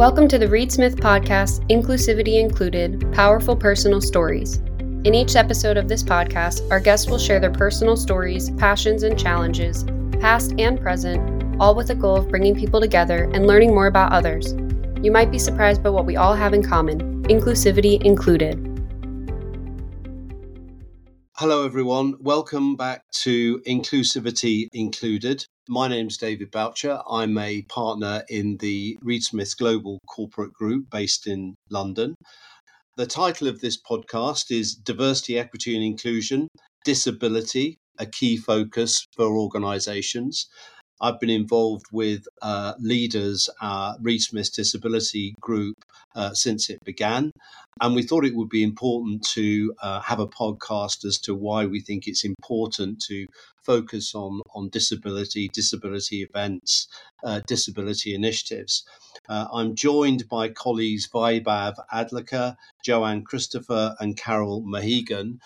Welcome to the Reed Smith Podcast, Inclusivity Included Powerful Personal Stories. In each episode of this podcast, our guests will share their personal stories, passions, and challenges, past and present, all with the goal of bringing people together and learning more about others. You might be surprised by what we all have in common, inclusivity included. Hello, everyone. Welcome back to Inclusivity Included. My name's David Boutcher. I'm a partner in the Reed Smith Global Corporate Group based in London. The title of this podcast is Diversity, Equity and Inclusion Disability, a key focus for organizations. I've been involved with uh, LEADRS, uh, Reed Smith Disability Group, uh, since it began. And we thought it would be important to uh, have a podcast as to why we think it's important to focus on, on disability, disability events, uh, disability initiatives. Uh, I'm joined by colleagues Vaibhav Adlakha, Joanne Christopher, and Carole Mehigan,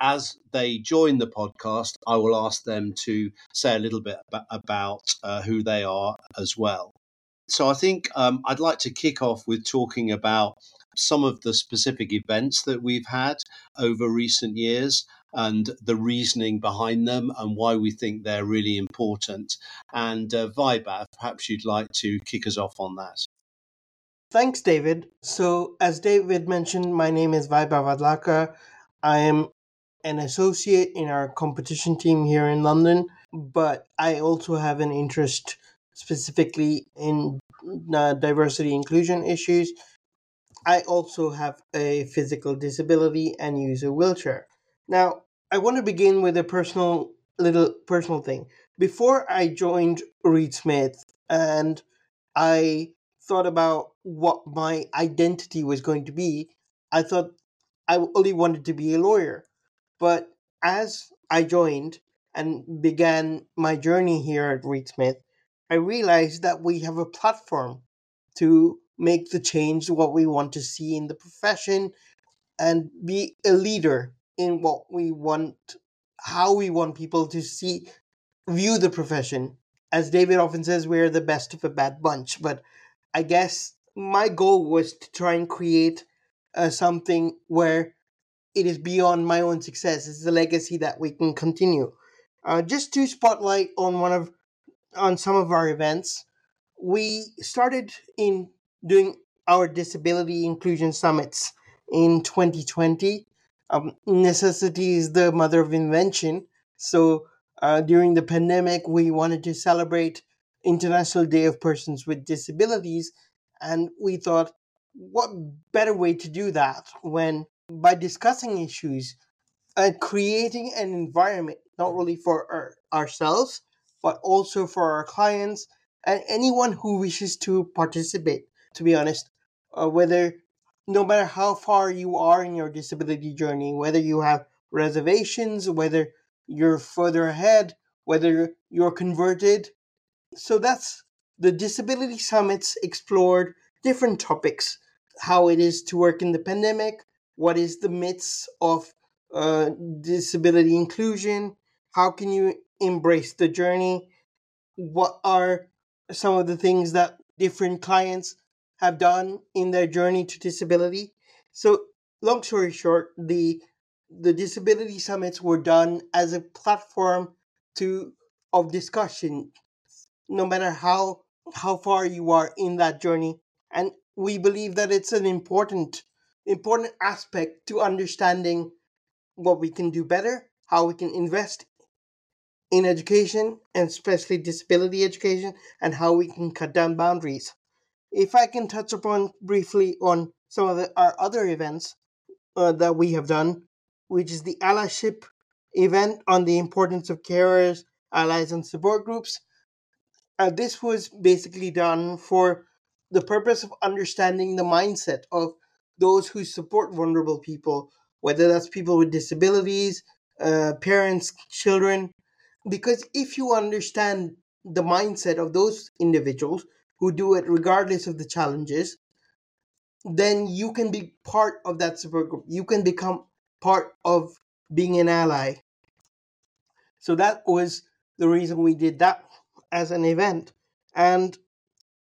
as they join the podcast, I will ask them to say a little bit about uh, who they are as well. So I think um, I'd like to kick off with talking about some of the specific events that we've had over recent years and the reasoning behind them and why we think they're really important. And uh, perhaps you'd like to kick us off on that. Thanks, David. So, as David mentioned, my name is Vaibhav Adlakha. I am an associate in our competition team here in London, but I also have an interest specifically in uh, diversity inclusion issues. I also have a physical disability and use a wheelchair. Now, I want to begin with a personal little personal thing. Before I joined Reed Smith and I thought about what my identity was going to be, I thought I only wanted to be a lawyer. But as I joined and began my journey here at Reed Smith, I realized that we have a platform to make the change what we want to see in the profession and be a leader in what we want how we want people to see view the profession. As david often says we're the best of a bad bunch but i guess my goal was to try and create uh, something where it is beyond my own success. It's a legacy that we can continue. Uh, just to spotlight on one of on some of our events, we started in doing our disability inclusion summits in 2020. Um, necessity is the mother of invention. So uh, during the pandemic, we wanted to celebrate International Day of Persons with Disabilities, and we thought, what better way to do that when by discussing issues and creating an environment not only for our, ourselves but also for our clients and anyone who wishes to participate to be honest. Uh, whether no matter how far you are in your disability journey whether you have reservations whether you're further ahead whether you're converted. So that's the disability summits explored different topics how it is to work in the pandemic what is the myths of uh, disability inclusion? How can you embrace the journey? What are some of the things that different clients have done in their journey to disability? So long story short the the disability summits were done as a platform to of discussion. No matter how how far you are in that journey and we believe that it's an important important aspect to understanding what we can do better, how we can invest in education, and especially disability education, and how we can cut down boundaries. If I can touch upon briefly on some of the, our other events uh, that we have done, which is the allyship event on the importance of carers, allies, and support groups. Uh, this was basically done for the purpose of understanding the mindset of those who support vulnerable people, whether that's people with disabilities, uh, parents, children. Because if you understand the mindset of those individuals who do it regardless of the challenges, then you can be part of that support group. You can become part of being an ally. So that was the reason we did that as an event. And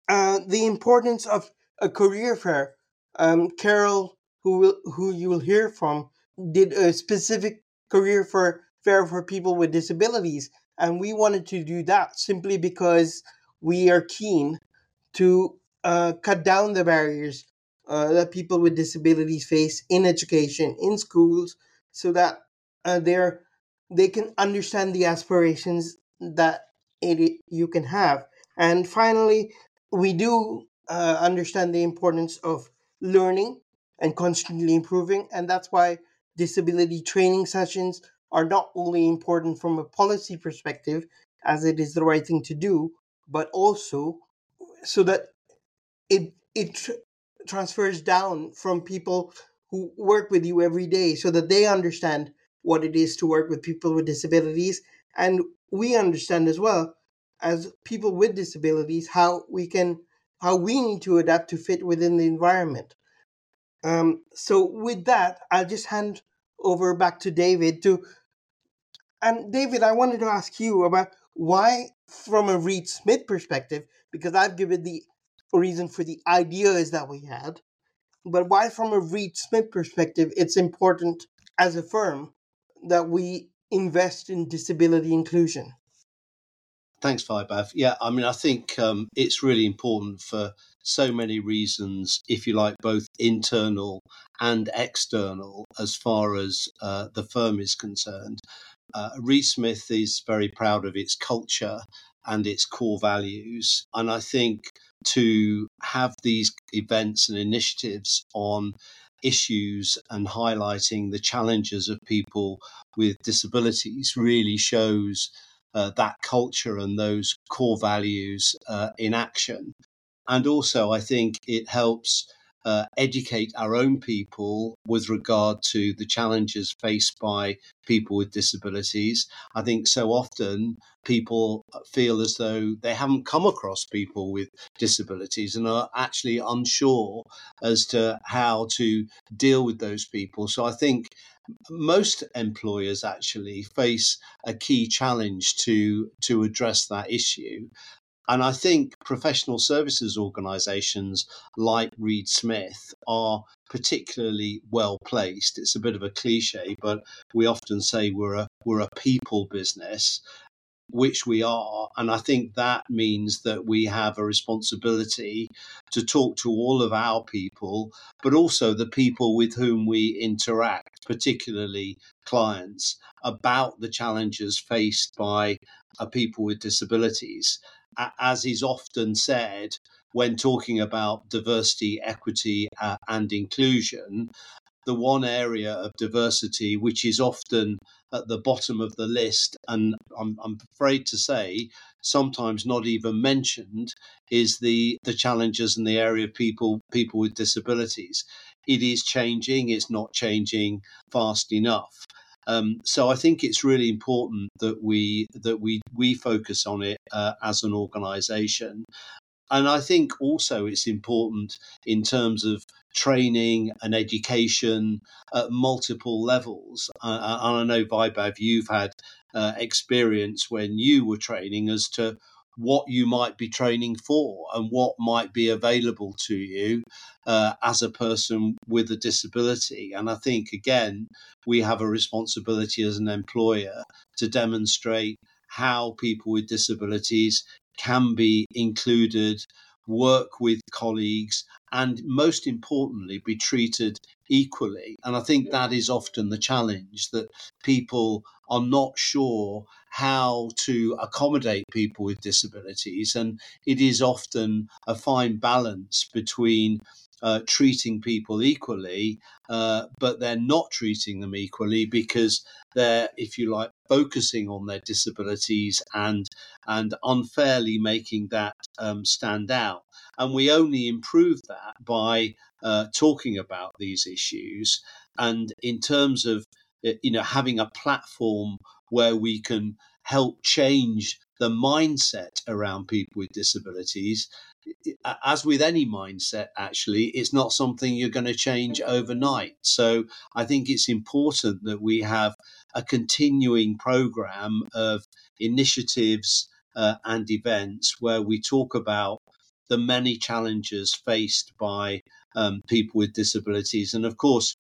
uh, the importance of a career fair. Um, Carole, who will, who you will hear from, did a specific career for fair for people with disabilities, and we wanted to do that simply because we are keen to uh, cut down the barriers uh, that people with disabilities face in education, in schools, so that uh, they're they can understand the aspirations that it, you can have. And finally, we do uh, understand the importance of learning and constantly improving, and that's why disability training sessions are not only important from a policy perspective, as it is the right thing to do, but also so that it it tr- transfers down from people who work with you every day so that they understand what it is to work with people with disabilities and we understand as well as people with disabilities how we can how we need to adapt to fit within the environment. Um, so with that i'll just hand over back to david to and david i wanted to ask you about why from a reed smith perspective because i've given the reason for the ideas that we had but why from a reed smith perspective it's important as a firm that we invest in disability inclusion Thanks, Vaibhav. Yeah, I mean, I think um, it's really important for so many reasons, if you like, both internal and external, as far as uh, the firm is concerned. Uh, Smith is very proud of its culture and its core values. And I think to have these events and initiatives on issues and highlighting the challenges of people with disabilities really shows uh, that culture and those core values uh, in action. And also, I think it helps uh, educate our own people with regard to the challenges faced by people with disabilities. I think so often people feel as though they haven't come across people with disabilities and are actually unsure as to how to deal with those people. So I think most employers actually face a key challenge to to address that issue and I think professional services organizations like Reed Smith are particularly well placed. It's a bit of a cliche, but we often say we're a we're a people business, which we are. And I think that means that we have a responsibility to talk to all of our people, but also the people with whom we interact, particularly clients, about the challenges faced by uh, people with disabilities as is often said when talking about diversity, equity, uh, and inclusion, the one area of diversity which is often at the bottom of the list, and I'm, I'm afraid to say sometimes not even mentioned, is the the challenges in the area of people people with disabilities. It is changing; it's not changing fast enough. Um, so I think it's really important that we that we we focus on it uh, as an organisation. And I think also it's important in terms of training and education at multiple levels. Uh, and I know, Vaibhav, you've had uh, experience when you were training as to what you might be training for and what might be available to you uh, as a person with a disability. And I think, again, we have a responsibility as an employer to demonstrate how people with disabilities can be included, work with colleagues, and most importantly, be treated equally. And I think that is often the challenge that people are not sure how to accommodate people with disabilities. And it is often a fine balance between uh, treating people equally, uh, but they're not treating them equally because they're, if you like, focusing on their disabilities and and unfairly making that um, stand out. And we only improve that by uh, talking about these issues. And in terms of uh, you know having a platform where we can help change the mindset around people with disabilities as with any mindset, actually, it's not something you're going to change overnight. So I think it's important that we have a continuing program of initiatives uh, and events where we talk about the many challenges faced by um, people with disabilities. And of course,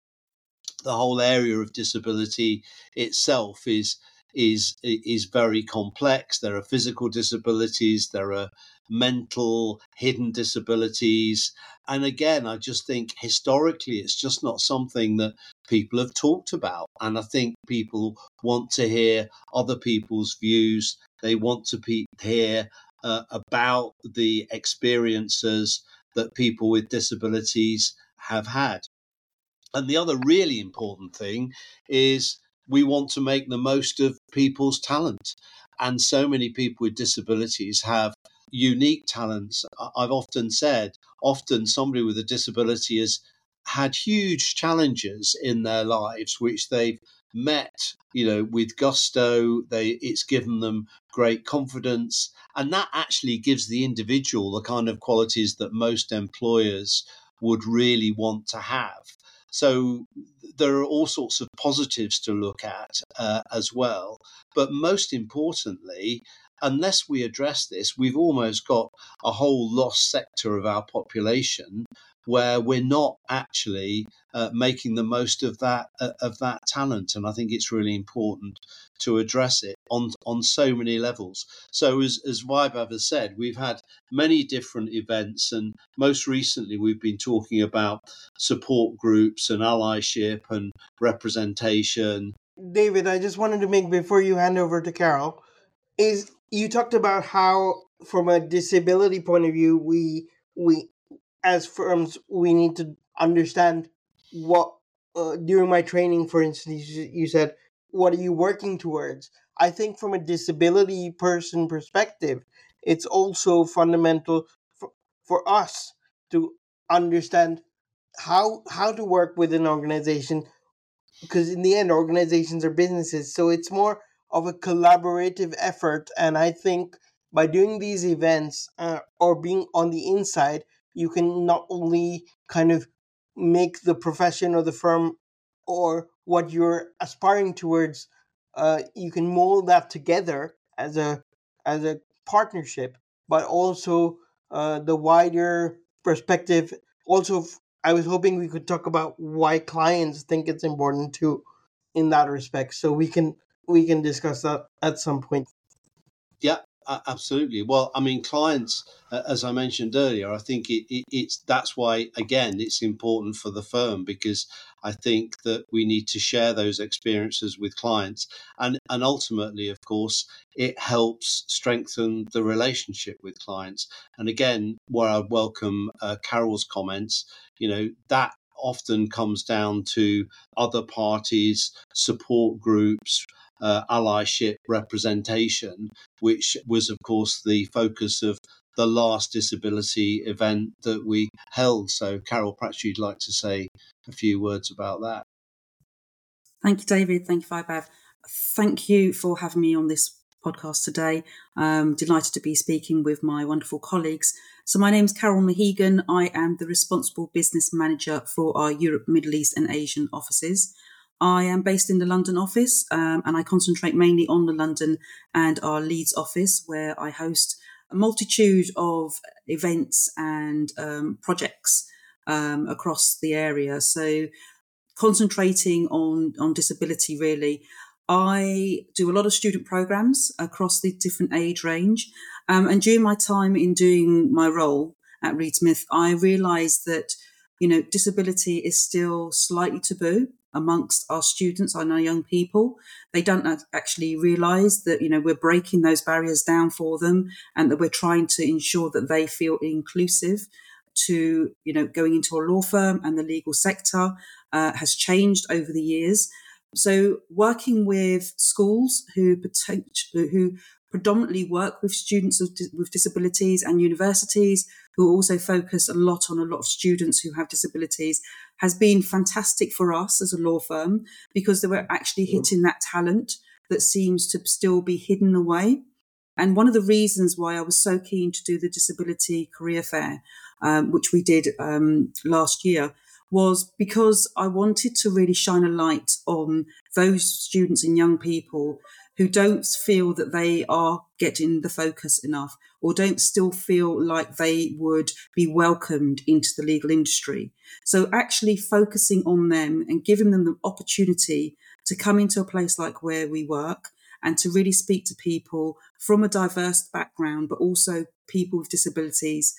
the whole area of disability itself is is is very complex. There are physical disabilities, there are mental hidden disabilities, and again, I just think historically it's just not something that people have talked about. And I think people want to hear other people's views. They want to hear uh, about the experiences that people with disabilities have had. And the other really important thing is we want to make the most of people's talent. And so many people with disabilities have unique talents. I've often said, often somebody with a disability has had huge challenges in their lives, which they've met, you know, with gusto. They it's given them great confidence, and that actually gives the individual the kind of qualities that most employers would really want to have. So there are all sorts of positives to look at uh, as well. But most importantly, unless we address this, we've almost got a whole lost sector of our population where we're not actually uh, making the most of that uh, of that talent and i think it's really important to address it on on so many levels. So as as Vaibhav has said we've had many different events and most recently we've been talking about support groups and allyship and representation. David i just wanted to make before you hand over to carole is you talked about how from a disability point of view we we as firms we need to understand what uh, during my training for instance you said what are you working towards? I think from a disability person perspective it's also fundamental for, for us to understand how how to work with an organization because in the end organizations are businesses so it's more of a collaborative effort and i think by doing these events uh, or being on the inside you can not only kind of make the profession or the firm or what you're aspiring towards uh, you can mold that together as a as a partnership but also uh, the wider perspective. Also i was hoping we could talk about why clients think it's important too in that respect so we can we can discuss that at some point yeah absolutely. Well, I mean, clients, as I mentioned earlier, I think it, it, it's that's why again it's important for the firm because I think that we need to share those experiences with clients, and and ultimately, of course, it helps strengthen the relationship with clients. And again, where I welcome uh, Carol's comments, you know that often comes down to other parties, support groups uh, allyship representation, which was, of course, the focus of the last disability event that we held. So, Carole, perhaps you'd like to say a few words about that. Thank you, David. Thank you, Vaibhav. Thank you for having me on this podcast today. I'm delighted to be speaking with my wonderful colleagues. So, my name is Carole Mehigan. I am the responsible business manager for our Europe, Middle East, and Asian offices. I am based in the London office um, and I concentrate mainly on the London and our Leeds office, where I host a multitude of events and um, projects um, across the area. So, concentrating on, on disability really. I do a lot of student programs across the different age range. Um, and during my time in doing my role at Reed Smith, I realized that, you know, disability is still slightly taboo amongst our students and our young people. They don't actually realize that, you know, we're breaking those barriers down for them and that we're trying to ensure that they feel inclusive to, you know, going into a law firm and the legal sector uh, has changed over the years. So working with schools who who predominantly work with students with disabilities and universities who also focus a lot on a lot of students who have disabilities has been fantastic for us as a law firm because they were actually hitting that talent that seems to still be hidden away. And one of the reasons why I was so keen to do the Disability Career Fair, um, which we did um, last year, was because I wanted to really shine a light on those students and young people who don't feel that they are getting the focus enough or don't still feel like they would be welcomed into the legal industry. So actually focusing on them and giving them the opportunity to come into a place like where we work and to really speak to people from a diverse background, but also people with disabilities.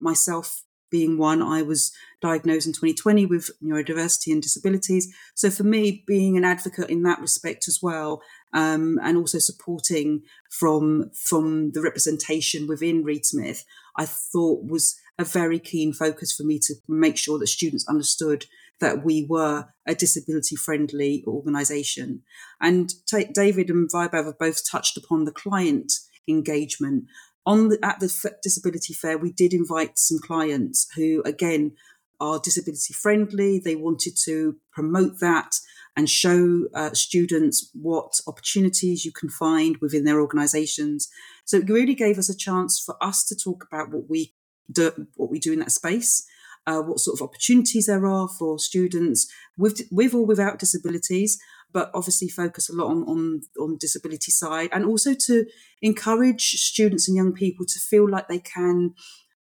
Myself being one, I was diagnosed in 2020 with neurodiversity and disabilities. So for me, being an advocate in that respect as well, um, and also supporting from from the representation within Reed Smith, I thought was a very keen focus for me to make sure that students understood that we were a disability friendly organisation. And t- David and Vaibhav have both touched upon the client engagement. On the, at the disability fair, we did invite some clients who, again, are disability friendly. They wanted to promote that and show uh, students what opportunities you can find within their organisations. So it really gave us a chance for us to talk about what we do, what we do in that space, uh, what sort of opportunities there are for students with with or without disabilities, but obviously focus a lot on, on, on disability side and also to encourage students and young people to feel like they can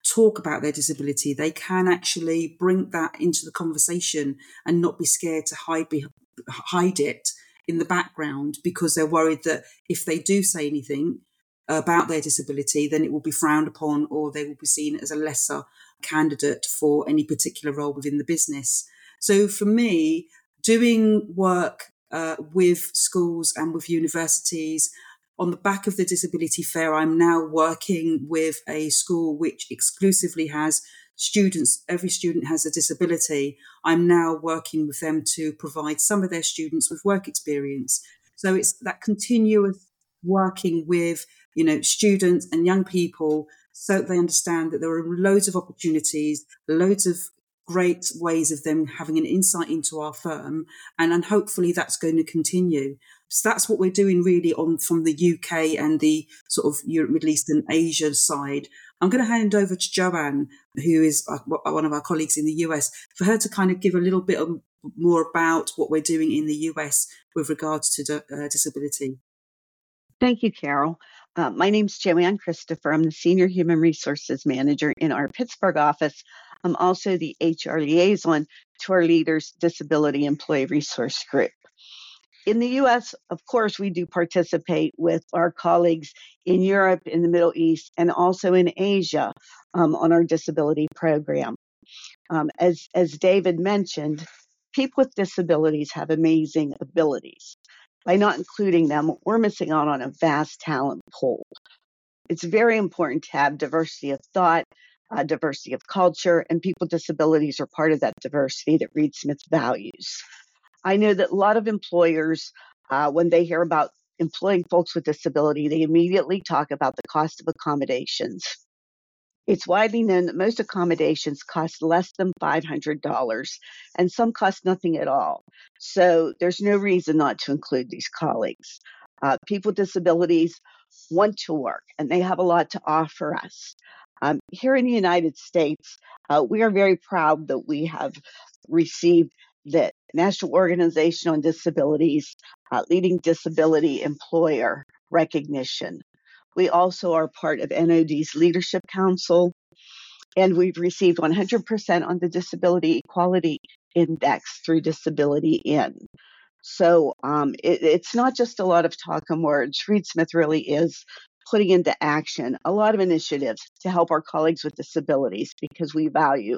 talk about their disability. They can actually bring that into the conversation and not be scared to hide be, hide it in the background because they're worried that if they do say anything about their disability, then it will be frowned upon or they will be seen as a lesser candidate for any particular role within the business. So for me, doing work uh, with schools and with universities. On the back of the Disability Fair, I'm now working with a school which exclusively has students, every student has a disability. I'm now working with them to provide some of their students with work experience. So it's that continuous working with, you know, students and young people so they understand that there are loads of opportunities, loads of great ways of them having an insight into our firm and, and hopefully that's going to continue so that's what we're doing really on from the uk and the sort of europe middle east and asia side i'm going to hand over to joanne who is uh, one of our colleagues in the us for her to kind of give a little bit more about what we're doing in the us with regards to uh, disability thank you carole uh, my name is Joanne Christopher. I'm the Senior Human Resources Manager in our Pittsburgh office. I'm also the HR liaison to our LEADRS Disability Employee Resource Group. In the US, of course, we do participate with our colleagues in Europe, in the Middle East, and also in Asia um, on our disability program. Um, as, as David mentioned, people with disabilities have amazing abilities. By not including them, we're missing out on a vast talent pool. It's very important to have diversity of thought, uh, diversity of culture, and people with disabilities are part of that diversity that Reed Smith values. I know that a lot of employers, uh, when they hear about employing folks with disability, they immediately talk about the cost of accommodations. It's widely known that most accommodations cost less than $500 and some cost nothing at all. So there's no reason not to include these colleagues. Uh, people with disabilities want to work and they have a lot to offer us. Um, here in the United States, uh, we are very proud that we have received the National Organization on Disabilities uh, Leading Disability Employer recognition. We also are part of NOD's Leadership Council, and we've received 100% on the Disability Equality Index through Disability In. So um, it, it's not just a lot of talk and words. Reed Smith really is putting into action a lot of initiatives to help our colleagues with disabilities because we value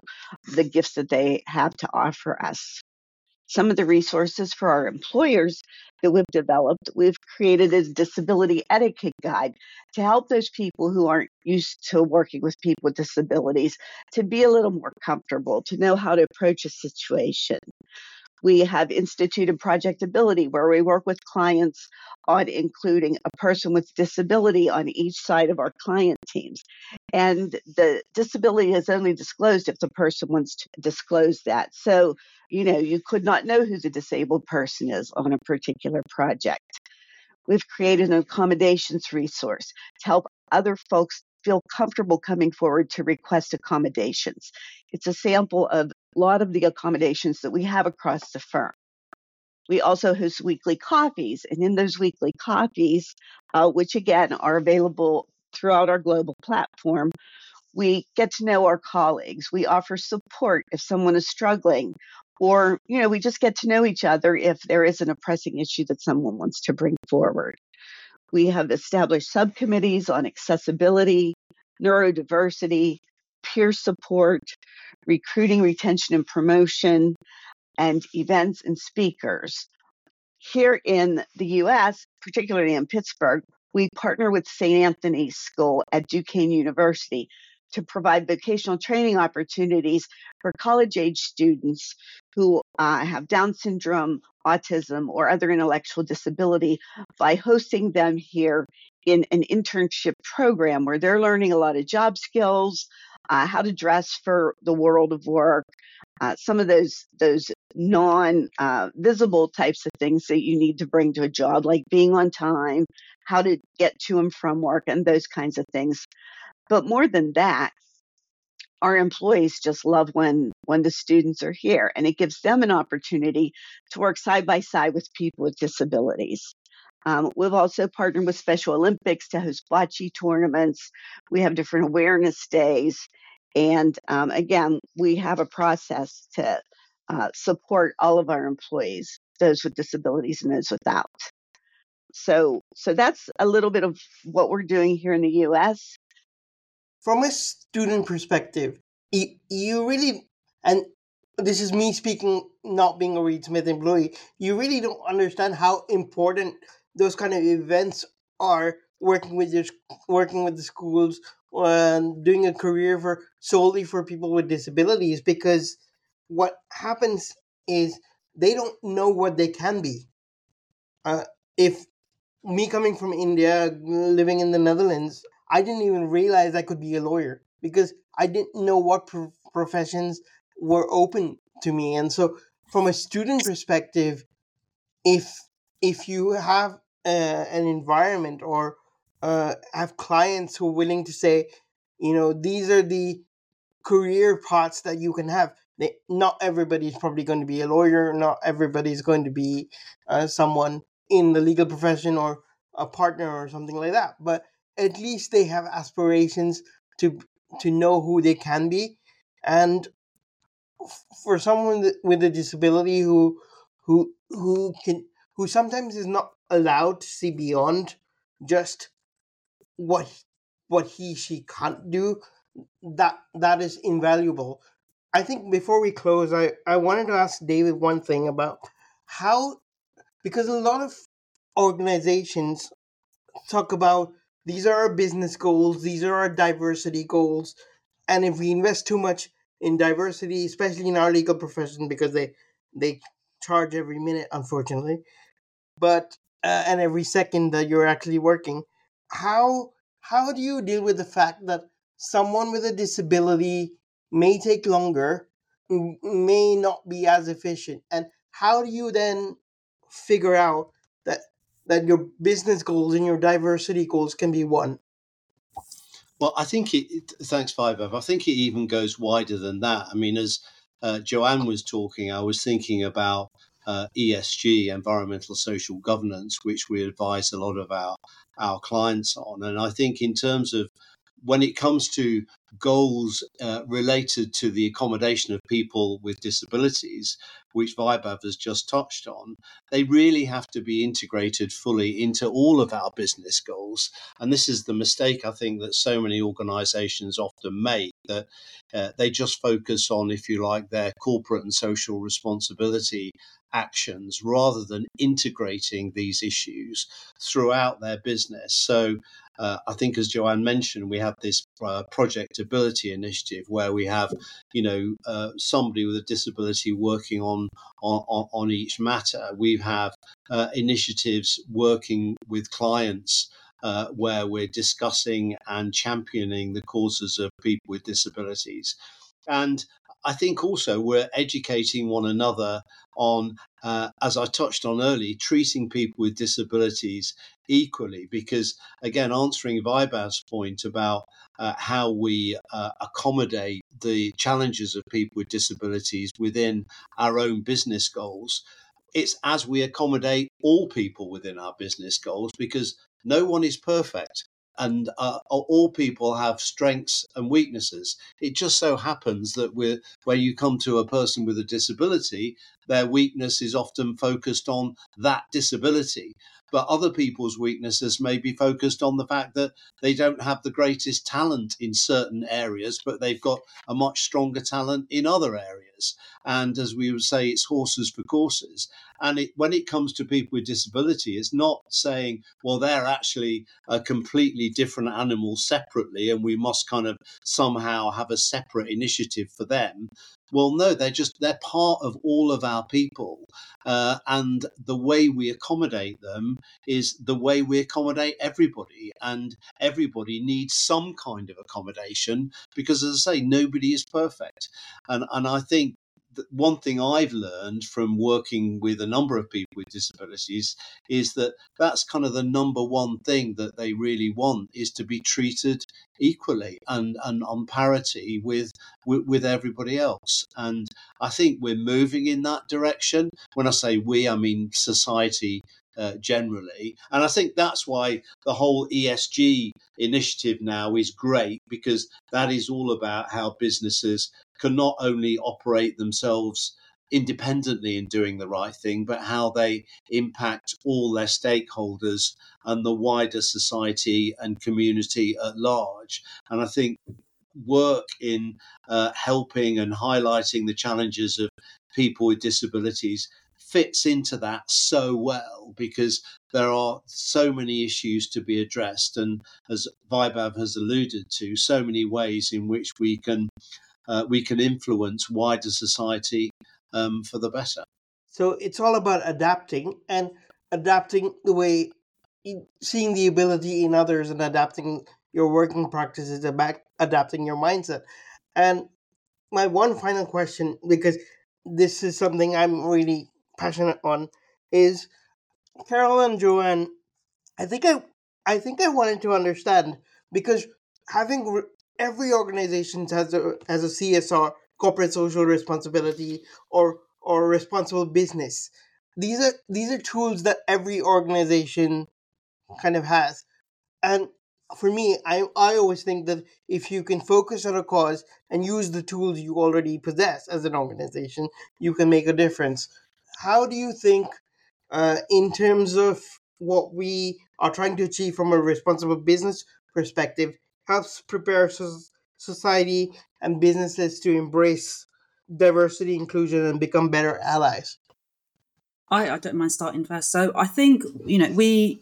the gifts that they have to offer us. Some of the resources for our employers that we've developed, we've created a disability etiquette guide to help those people who aren't used to working with people with disabilities to be a little more comfortable, to know how to approach a situation. We have instituted projectability where we work with clients on including a person with disability on each side of our client teams. And the disability is only disclosed if the person wants to disclose that. So, you know, you could not know who the disabled person is on a particular project. We've created an accommodations resource to help other folks feel comfortable coming forward to request accommodations. It's a sample of a lot of the accommodations that we have across the firm. We also host weekly coffees, and in those weekly coffees, uh, which again are available throughout our global platform, we get to know our colleagues. We offer support if someone is struggling, or you know, we just get to know each other if there is an pressing issue that someone wants to bring forward. We have established subcommittees on accessibility, neurodiversity, peer support, recruiting, retention, and promotion, and events and speakers. Here in the US, particularly in Pittsburgh, we partner with St. Anthony's School at Duquesne University to provide vocational training opportunities for college age students who uh, have Down syndrome, autism, or other intellectual disability by hosting them here in an internship program where they're learning a lot of job skills, uh, how to dress for the world of work, uh, some of those those non uh, visible types of things that you need to bring to a job, like being on time, how to get to and from work, and those kinds of things. But more than that, our employees just love when when the students are here, and it gives them an opportunity to work side by side with people with disabilities. Um, we've also partnered with Special Olympics to host bocce tournaments. We have different awareness days. And um, again, we have a process to uh, support all of our employees, those with disabilities and those without. So, so that's a little bit of what we're doing here in the U.S. From a student perspective, you, you really, and this is me speaking, not being a Reed Smith employee, you really don't understand how important those kind of events are working with your working with the schools and doing a career for solely for people with disabilities because what happens is they don't know what they can be. Uh, if me coming from India, living in the Netherlands, I didn't even realize I could be a lawyer because I didn't know what pro- professions were open to me. And so, from a student perspective, if if you have uh, an environment or uh, have clients who are willing to say, you know, these are the career paths that you can have. They, not everybody's probably going to be a lawyer. Not everybody's going to be uh, someone in the legal profession or a partner or something like that. But at least they have aspirations to to know who they can be, and for someone with a disability who who who can who sometimes is not allowed to see beyond just what what he she can't do that that is invaluable. I think before we close i i wanted to ask david one thing about how because a lot of organizations talk about these are our business goals these are our diversity goals and if we invest too much in diversity especially in our legal profession because they they charge every minute unfortunately but uh, and every second that you're actually working. How how do you deal with the fact that someone with a disability may take longer may not be as efficient? And how do you then figure out that that your business goals and your diversity goals can be one? Well i think it, thanks five i think it even goes wider than that. I mean as uh, joanne was talking i was thinking about uh, ESG, environmental social governance, which we advise a lot of our our clients on. And I think in terms of when it comes to goals uh, related to the accommodation of people with disabilities, which Vaibhav has just touched on, they really have to be integrated fully into all of our business goals. And this is the mistake I think that so many organizations often make that uh, they just focus on, if you like, their corporate and social responsibility actions rather than integrating these issues throughout their business. So, uh, I think, as Joanne mentioned, we have this uh, project ability initiative where we have, you know, uh, somebody with a disability working on on, on each matter. We have uh, initiatives working with clients. Uh, where we're discussing and championing the causes of people with disabilities. And I think also we're educating one another on, uh, as I touched on early, treating people with disabilities equally. Because again, answering Vaibhav's point about uh, how we uh, accommodate the challenges of people with disabilities within our own business goals, it's as we accommodate all people within our business goals because no one is perfect and uh, all people have strengths and weaknesses. It just so happens that when you come to a person with a disability, their weakness is often focused on that disability. But other people's weaknesses may be focused on the fact that they don't have the greatest talent in certain areas, but they've got a much stronger talent in other areas. And as we would say, it's horses for courses. And it, when it comes to people with disability, it's not saying, well, they're actually a completely different animal separately, and we must kind of somehow have a separate initiative for them. Well, no, they're just they're part of all of our people, uh, and the way we accommodate them is the way we accommodate everybody, and everybody needs some kind of accommodation because, as I say, nobody is perfect, and and I think one thing I've learned from working with a number of people with disabilities is that that's kind of the number one thing that they really want is to be treated equally and, and on parity with, with, with everybody else. And I think we're moving in that direction. When I say we, I mean society uh, generally. And I think that's why the whole ESG initiative now is great because that is all about how businesses can not only operate themselves independently in doing the right thing, but how they impact all their stakeholders and the wider society and community at large. And I think work in uh, helping and highlighting the challenges of people with disabilities fits into that so well because there are so many issues to be addressed. And as Vaibhav has alluded to, so many ways in which we can uh, we can influence wider society um, for the better. So it's all about adapting and adapting the way, seeing the ability in others and adapting your working practices, adapting your mindset. And my one final question, because this is something I'm really passionate on, is Carole and Joanne. I think I, I think I wanted to understand because having every organization has a has a CSR, corporate social responsibility, or or responsible business. These are these are tools that every organization kind of has, and for me, I I always think that if you can focus on a cause and use the tools you already possess as an organization, you can make a difference. How do you think, uh, in terms of what we are trying to achieve from a responsible business perspective, helps prepare society and businesses to embrace diversity, inclusion, and become better allies? I, I don't mind starting first. So I think you know we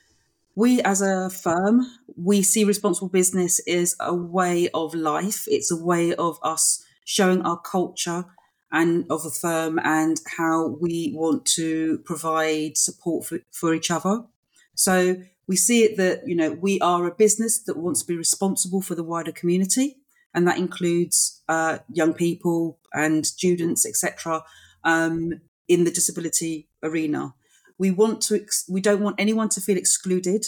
we as a firm we see responsible business is a way of life. It's a way of us showing our culture and of the firm and how we want to provide support for, for each other. So we see it that, you know, we are a business that wants to be responsible for the wider community. And that includes uh, young people and students, etc., um, in the disability arena. We want to, ex- we don't want anyone to feel excluded.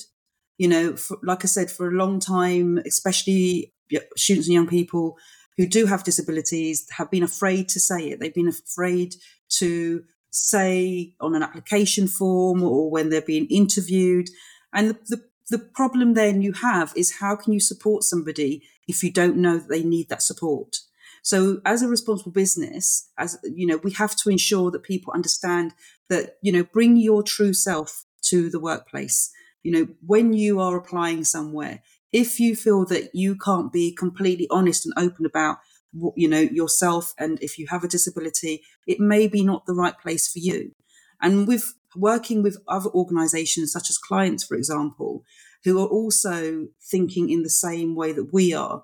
You know, for, like I said, for a long time, especially students and young people who do have disabilities have been afraid to say it. They've been afraid to say on an application form or when they're being interviewed. And the, the, the problem then you have is how can you support somebody if you don't know that they need that support? So as a responsible business, as you know, we have to ensure that people understand that, you know, bring your true self to the workplace. You know, when you are applying somewhere, if you feel that you can't be completely honest and open about what, you know yourself and if you have a disability it may be not the right place for you and with working with other organizations such as clients, for example, who are also thinking in the same way that we are,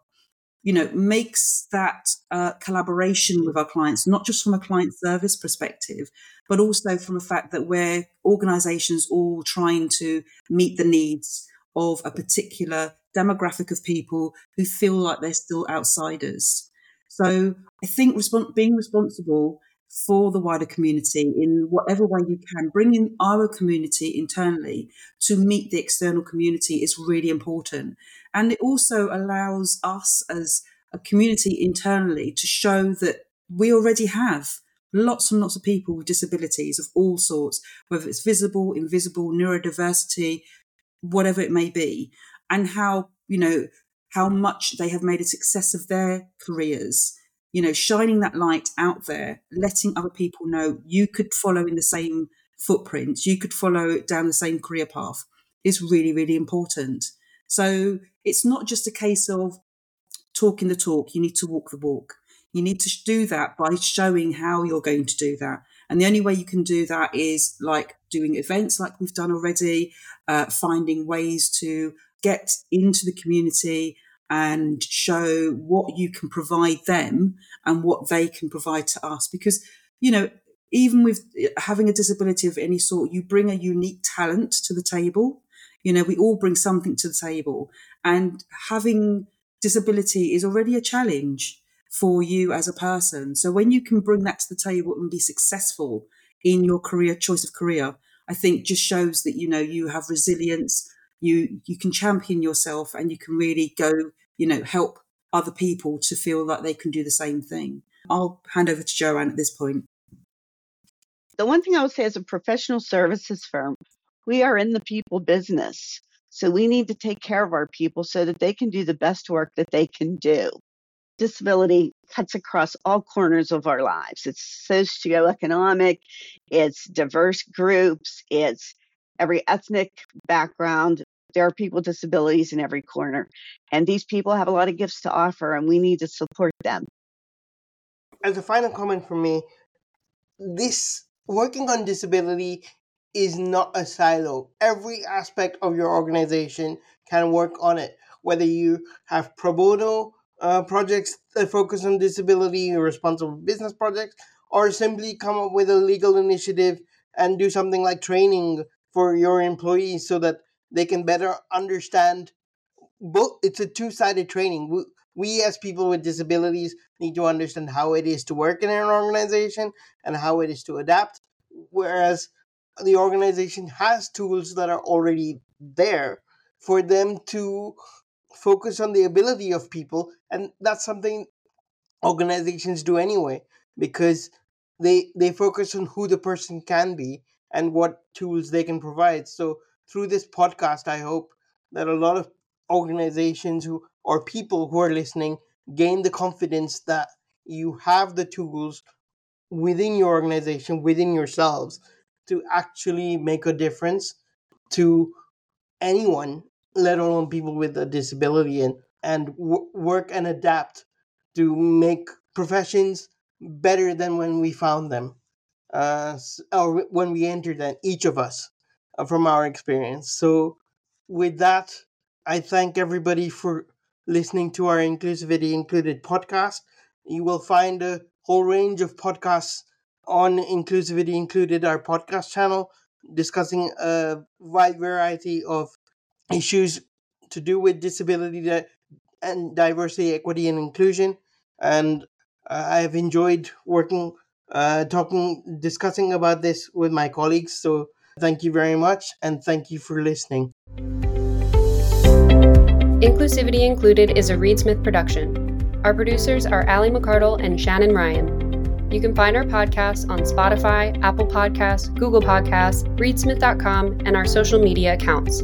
you know, makes that uh, collaboration with our clients, not just from a client service perspective, but also from the fact that we're organizations all trying to meet the needs of a particular demographic of people who feel like they're still outsiders. So I think respons- being responsible for the wider community in whatever way you can, bringing our community internally to meet the external community is really important. And it also allows us as a community internally to show that we already have lots and lots of people with disabilities of all sorts, whether it's visible, invisible, neurodiversity, whatever it may be, and how, you know, how much they have made a success of their careers you know, shining that light out there, letting other people know you could follow in the same footprints, you could follow down the same career path is really, really important. So it's not just a case of talking the talk, you need to walk the walk. You need to do that by showing how you're going to do that. And the only way you can do that is like doing events like we've done already, uh, finding ways to get into the community and show what you can provide them and what they can provide to us. Because, you know, even with uh, having a disability of any sort, you bring a unique talent to the table. You know, we all bring something to the table, and having disability is already a challenge for you as a person. So when you can bring that to the table and be successful in your career choice of career, I think just shows that you know you have resilience you you can champion yourself and you can really go you know help other people to feel like they can do the same thing. I'll hand over to joanne at this point. The one thing i would say as a professional services firm we are in the people business. So we need to take care of our people so that they can do the best work that they can do. Disability cuts across all corners of our lives. It's socioeconomic, it's diverse groups, it's every ethnic background. There are people with disabilities in every corner. And these people have a lot of gifts to offer, and we need to support them. As a final comment from me, this working on disability is not a silo. Every aspect of your organization can work on it. Whether you have pro bono uh, projects that focus on disability responsible business projects, or simply come up with a legal initiative and do something like training for your employees so that they can better understand both it's a two-sided training. We, we as people with disabilities need to understand how it is to work in an organization and how it is to adapt whereas the organization has tools that are already there for them to focus on the ability of people and that's something organizations do anyway because they they focus on who the person can be and what tools they can provide. So through this podcast, I hope that a lot of organizations who or people who are listening gain the confidence that you have the tools within your organization, within yourselves, to actually make a difference to anyone, let alone people with a disability, and and w- work and adapt to make professions better than when we found them uh, or when we enter them, each of us, uh, from our experience. So, with that, I thank everybody for listening to our Inclusivity Included podcast. You will find a whole range of podcasts on Inclusivity Included, our podcast channel, discussing a wide variety of issues to do with disability and diversity, equity, and inclusion. And uh, I have enjoyed working uh, talking, discussing about this with my colleagues. So thank you very much, and thank you for listening. Inclusivity Included is a Reed Smith production. Our producers are Ali McCardle and Shannon Ryan. You can find our podcasts on Spotify, Apple Podcasts, Google Podcasts, reedsmith.com, and our social media accounts.